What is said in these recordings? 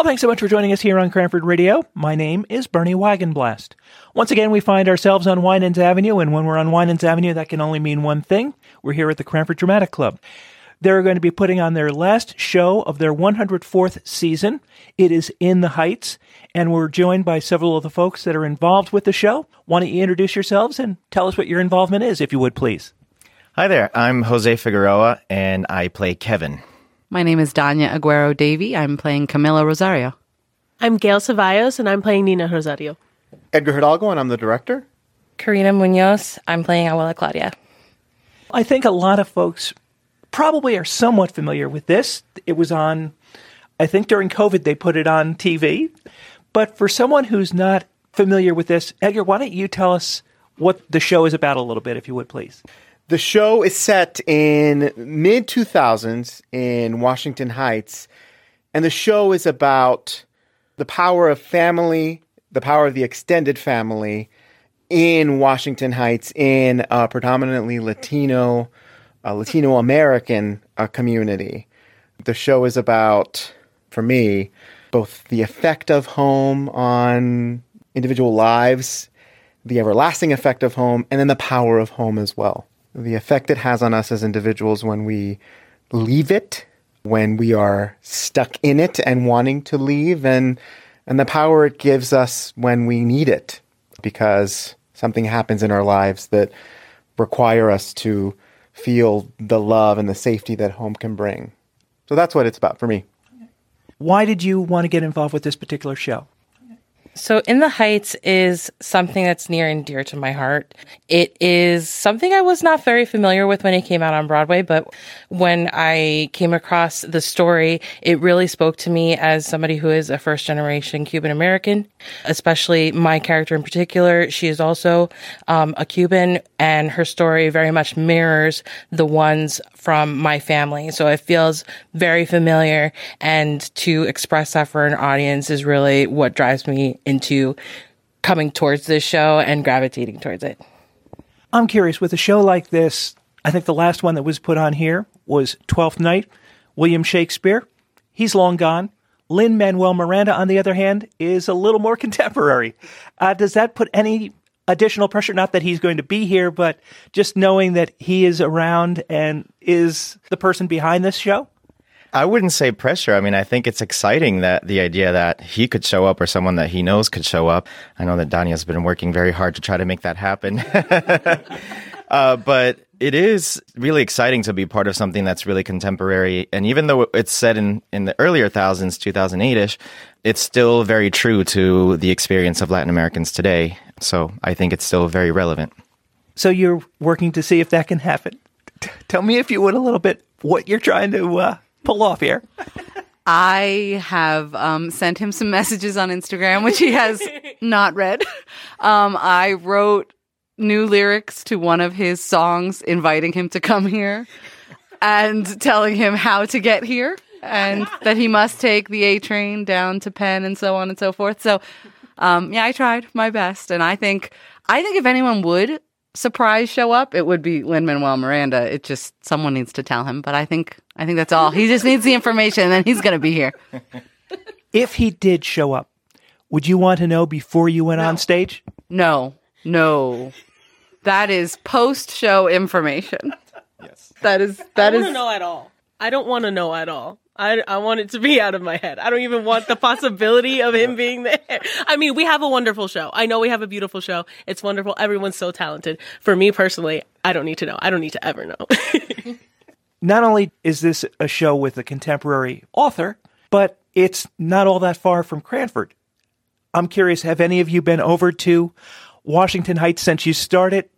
Well, thanks so much for joining us here on Cranford Radio. My name is Bernie Wagenblast. Once again, we find ourselves on Winans Avenue, and when we're on Winans Avenue, that can only mean one thing. We're here at the Cranford Dramatic Club. They're going to be putting on their last show of their 104th season. It is In the Heights, and we're joined by several of the folks that are involved with the show. Why don't you introduce yourselves and tell us what your involvement is, if you would, please? Hi there. I'm Jose Figueroa, and I play Kevin. My name is Dania Agüero Davie. I'm playing Camila Rosario. I'm Gail Cevallos, and I'm playing Nina Rosario. Edgar Hidalgo, and I'm the director. Karina Muñoz. I'm playing Abuela Claudia. I think a lot of folks probably are somewhat familiar with this. It was on, I think during COVID, they put it on TV. But for someone who's not familiar with this, Edgar, why don't you tell us what the show is about a little bit, if you would, please? The show is set in mid 2000s in Washington Heights, and the show is about the power of family, the power of the extended family in Washington Heights in a predominantly Latino, Latino American uh, community. The show is about, for me, both the effect of home on individual lives, the everlasting effect of home, and then the power of home as well. The effect it has on us as individuals when we leave it, when we are stuck in it and wanting to leave, and and the power it gives us when we need it because something happens in our lives that require us to feel the love and the safety that home can bring. So that's what it's about for me. Why did you want to get involved with this particular show? So, In the Heights is something that's near and dear to my heart. It is something I was not very familiar with when it came out on Broadway, but when I came across the story, it really spoke to me as somebody who is a first generation Cuban American, especially my character in particular. She is also um, a Cuban, and her story very much mirrors the ones from my family. So it feels very familiar, and to express that for an audience is really what drives me into coming towards this show and gravitating towards it. I'm curious with a show like this, I think the last one that was put on here was Twelfth Night, William Shakespeare. He's long gone. Lin Manuel Miranda, on the other hand, is a little more contemporary. Uh, does that put any additional pressure? Not that he's going to be here, but just knowing that he is around and is the person behind this show? I wouldn't say pressure. I mean, I think it's exciting that the idea that he could show up or someone that he knows could show up. I know that Dania's been working very hard to try to make that happen. uh, but it is really exciting to be part of something that's really contemporary. And even though it's set in, in the earlier thousands, 2008 ish, it's still very true to the experience of Latin Americans today. So I think it's still very relevant. So you're working to see if that can happen. T- tell me, if you would, a little bit what you're trying to uh, pull off here? I have um, sent him some messages on Instagram, which he has not read. Um, I wrote new lyrics to one of his songs, inviting him to come here and telling him how to get here and that he must take the A train down to Penn and so on and so forth. So, um, yeah, I tried my best, and I think I think if anyone would surprise show up, it would be Lin Manuel Miranda. It just someone needs to tell him. But I think I think that's all. He just needs the information, and then he's going to be here. If he did show up, would you want to know before you went No. on stage? No, no, that is post show information. Yes, that is that I is want to know at all. I don't want to know at all. I, I want it to be out of my head. I don't even want the possibility of him being there. I mean, we have a wonderful show. I know we have a beautiful show. It's wonderful. Everyone's so talented. For me personally, I don't need to know. I don't need to ever know. Not only is this a show with a contemporary author, but it's not all that far from Cranford. I'm curious, have any of you been over to Washington Heights since you started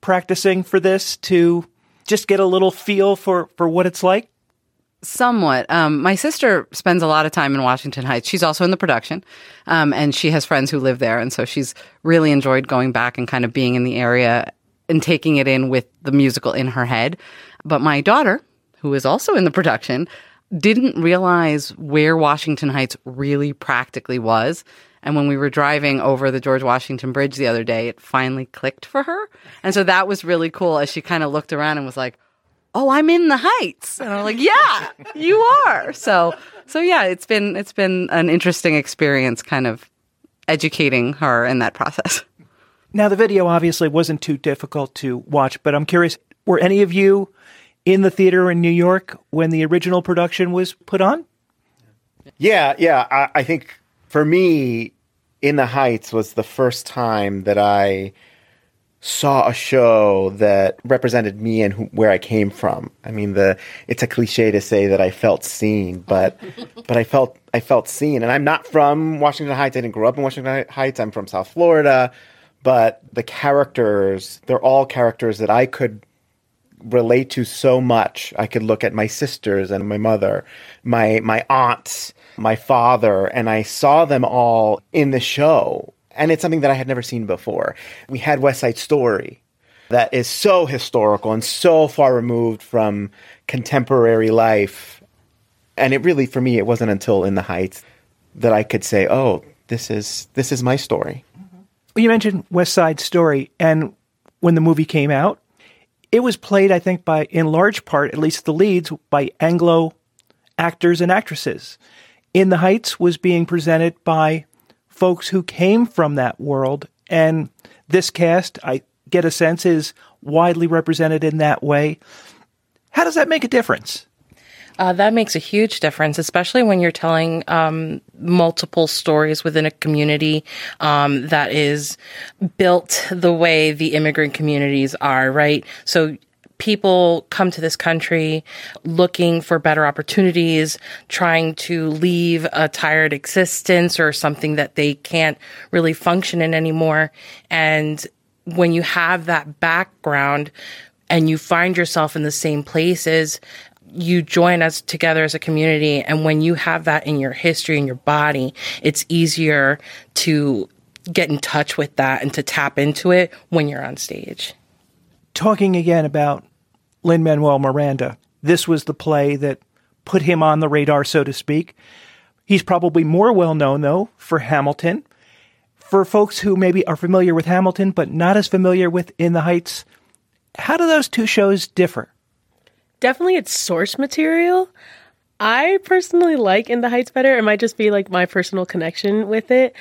practicing for this to just get a little feel for, for what it's like? Somewhat. Um, my sister spends a lot of time in Washington Heights. She's also in the production, um, and she has friends who live there, and so she's really enjoyed going back and kind of being in the area and taking it in with the musical in her head. But my daughter, who is also in the production, didn't realize where Washington Heights really practically was. And when we were driving over the George Washington Bridge the other day, it finally clicked for her. And so that was really cool as she kind of looked around and was like, "Oh, I'm in the Heights," and I'm like, "Yeah, you are." So, so yeah, it's been it's been an interesting experience, kind of educating her in that process. Now, the video obviously wasn't too difficult to watch, but I'm curious were any of you in the theater in New York when the original production was put on? Yeah, yeah. I, I think for me, In the Heights was the first time that I saw a show that represented me and who, where I came from. I mean, the it's a cliche to say that I felt seen, but but I felt I felt seen. And I'm not from Washington Heights. I didn't grow up in Washington Heights. I'm from South Florida. But the characters, they're all characters that I could relate to so much. I could look at my sisters and my mother, my my aunts, my father, and I saw them all in the show. And it's something that I had never seen before. We had West Side Story that is so historical and so far removed from contemporary life. And it really for me it wasn't until In the Heights that I could say, "Oh, this is this is my story." Mm-hmm. You mentioned West Side Story, and when the movie came out, it was played, I think, by in large part, at least the leads, by Anglo actors and actresses. In the Heights was being presented by folks who came from that world, and this cast, I get a sense, is widely represented in that way. How does that make a difference? Uh, that makes a huge difference, especially when you're telling um, multiple stories within a community um, that is built the way the immigrant communities are, right? So people come to this country looking for better opportunities, trying to leave a tired existence or something that they can't really function in anymore. And when you have that background, and you find yourself in the same places, you join us together as a community. And when you have that in your history and your body, it's easier to get in touch with that and to tap into it when you're on stage. Talking again about Lin Manuel Miranda, this was the play that put him on the radar, so to speak. He's probably more well known, though, for Hamilton. For folks who maybe are familiar with Hamilton but not as familiar with In the Heights, how do those two shows differ? Definitely it's source material. I personally like In the Heights better. It might just be like my personal connection with it.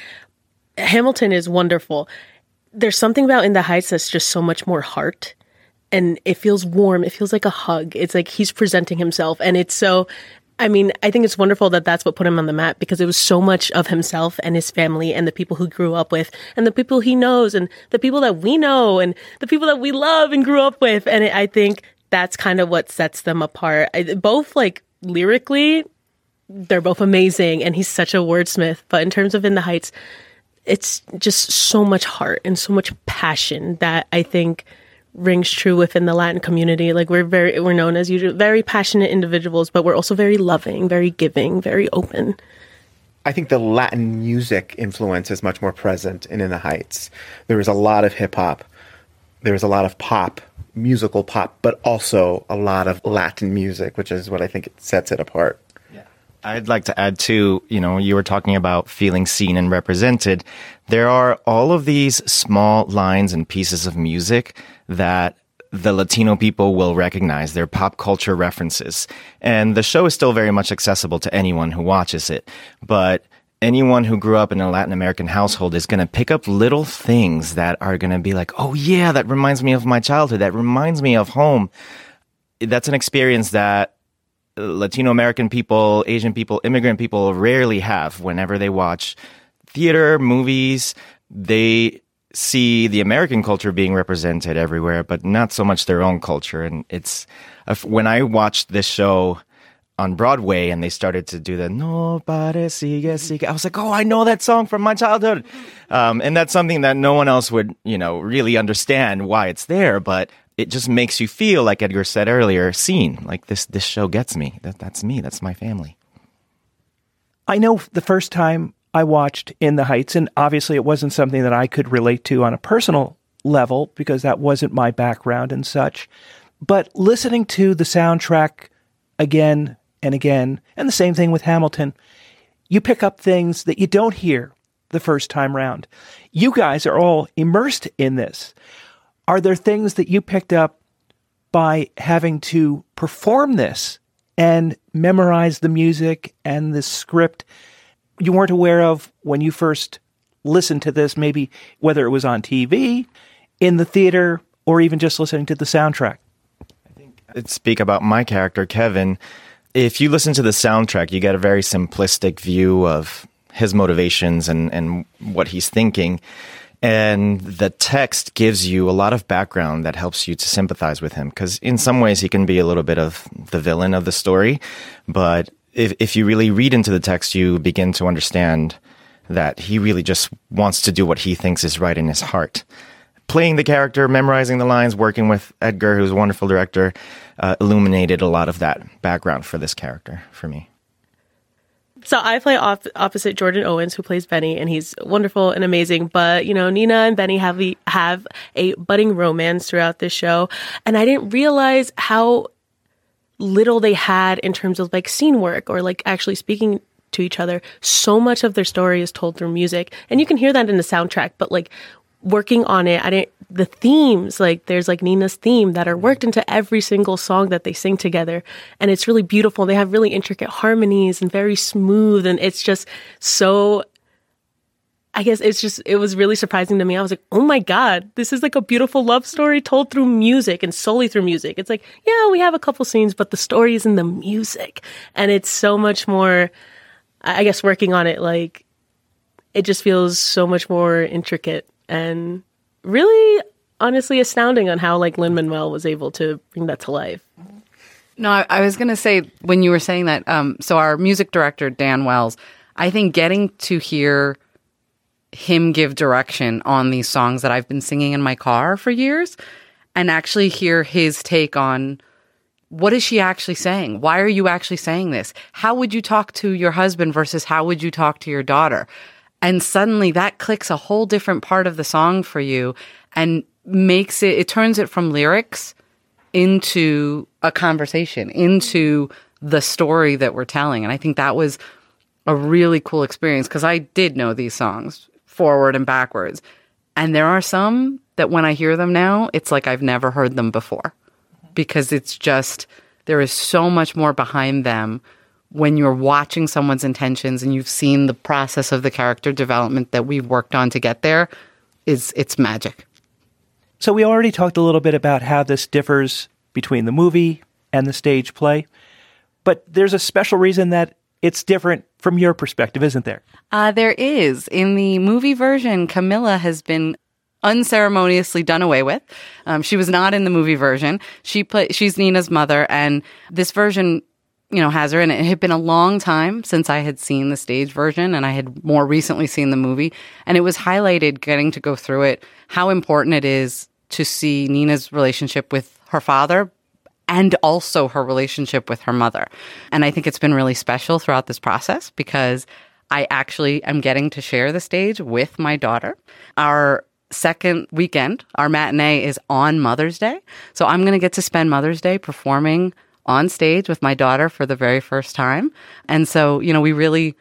Hamilton is wonderful. There's something about In the Heights that's just so much more heart and it feels warm. It feels like a hug. It's like he's presenting himself and it's so I mean, I think it's wonderful that that's what put him on the map because it was so much of himself and his family and the people who grew up with and the people he knows and the people that we know and the people that we love and grew up with. And it, I think that's kind of what sets them apart. I, both like lyrically, they're both amazing and he's such a wordsmith. But in terms of In the Heights, it's just so much heart and so much passion that I think rings true within the Latin community. Like we're very we're known as usually very passionate individuals, but we're also very loving, very giving, very open. I think the Latin music influence is much more present in In the Heights. There is a lot of hip hop. There is a lot of pop, musical pop, but also a lot of Latin music, which is what I think sets it apart. I'd like to add too, you know, you were talking about feeling seen and represented. There are all of these small lines and pieces of music that the Latino people will recognize. They're pop culture references. And the show is still very much accessible to anyone who watches it. But anyone who grew up in a Latin American household is going to pick up little things that are going to be like, oh, yeah, that reminds me of my childhood. That reminds me of home. That's an experience that Latino American people, Asian people, immigrant people rarely have whenever they watch theater, movies. They see the American culture being represented everywhere, but not so much their own culture. And it's when I watched this show on Broadway and they started to do the "No Nobody sigue, sigue. I was like, oh, I know that song from my childhood. Um, and that's something that no one else would, you know, really understand why it's there. But it just makes you feel like Edgar said earlier, seen. Like this, this show gets me. That, that's me. That's my family. I know the first time I watched In the Heights, and obviously it wasn't something that I could relate to on a personal level because that wasn't my background and such. But listening to the soundtrack again and again, and the same thing with Hamilton, you pick up things that you don't hear the first time round. You guys are all immersed in this. Are there things that you picked up by having to perform this and memorize the music and the script you weren't aware of when you first listened to this, maybe whether it was on TV, in the theater, or even just listening to the soundtrack? I think I'd speak about my character, Kevin. If you listen to the soundtrack, you get a very simplistic view of his motivations and, and what he's thinking. And the text gives you a lot of background that helps you to sympathize with him. Because in some ways, he can be a little bit of the villain of the story. But if, if you really read into the text, you begin to understand that he really just wants to do what he thinks is right in his heart. Playing the character, memorizing the lines, working with Edgar, who's a wonderful director, uh, illuminated a lot of that background for this character for me. So I play off, opposite Jordan Owens, who plays Benny, and he's wonderful and amazing. But you know, Nina and Benny have the, have a budding romance throughout this show, and I didn't realize how little they had in terms of like scene work or like actually speaking to each other. So much of their story is told through music, and you can hear that in the soundtrack. But like working on it, I didn't the themes like there's like Nina's theme that are worked into every single song that they sing together and it's really beautiful they have really intricate harmonies and very smooth and it's just so I guess it's just it was really surprising to me. I was like, "Oh my god, this is like a beautiful love story told through music and solely through music." It's like, yeah, we have a couple scenes, but the story is in the music. And it's so much more I guess working on it like it just feels so much more intricate and really honestly astounding on how like Lin Manuel was able to bring that to life. No, I, I was going to say when you were saying that. Um, so our music director Dan Wells, I think getting to hear him give direction on these songs that I've been singing in my car for years, and actually hear his take on what is she actually saying? Why are you actually saying this? How would you talk to your husband versus how would you talk to your daughter? And suddenly that clicks a whole different part of the song for you and makes it, it turns it from lyrics into a conversation, into the story that we're telling. And I think that was a really cool experience because I did know these songs forward and backwards. And there are some that when I hear them now, it's like I've never heard them before mm-hmm. because it's just, there is so much more behind them when you're watching someone's intentions and you've seen the process of the character development that we've worked on to get there is it's magic. So we already talked a little bit about how this differs between the movie and the stage play, but there's a special reason that it's different from your perspective, isn't there? Uh, there is. In the movie version, Camila has been unceremoniously done away with. Um, she was not in the movie version. She play, she's Nina's mother, and this version, you know, has her. And it had been a long time since I had seen the stage version, and I had more recently seen the movie, and it was highlighted getting to go through it how important it is to see Nina's relationship with her father and also her relationship with her mother. And I think it's been really special throughout this process because I actually am getting to share the stage with my daughter. Our second weekend, our matinee is on Mother's Day. So I'm going to get to spend Mother's Day performing on stage with my daughter for the very first time. And so, you know, we really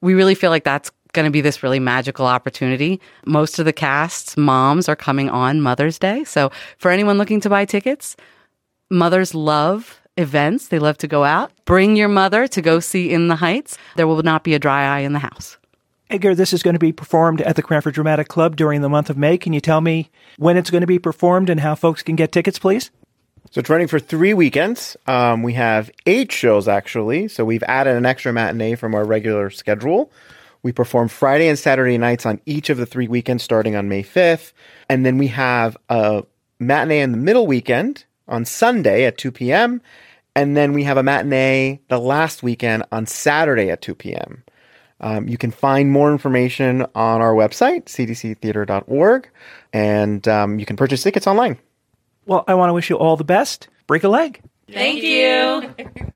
we really feel like that's going to be this really magical opportunity. Most of the cast's moms are coming on Mother's Day. So for anyone looking to buy tickets, mothers love events. They love to go out. Bring your mother to go see In the Heights. There will not be a dry eye in the house. Edgar, this is going to be performed at the Cranford Dramatic Club during the month of May. Can you tell me when it's going to be performed and how folks can get tickets, please? So it's running for three weekends. Um, we have eight shows actually. So we've added an extra matinee from our regular schedule. We perform Friday and Saturday nights on each of the three weekends starting on May 5th. And then we have a matinee in the middle weekend on Sunday at 2 p.m. And then we have a matinee the last weekend on Saturday at 2 p.m. Um, you can find more information on our website, cdctheater.org, and um, you can purchase tickets online. Well, I want to wish you all the best. Break a leg. Thank you.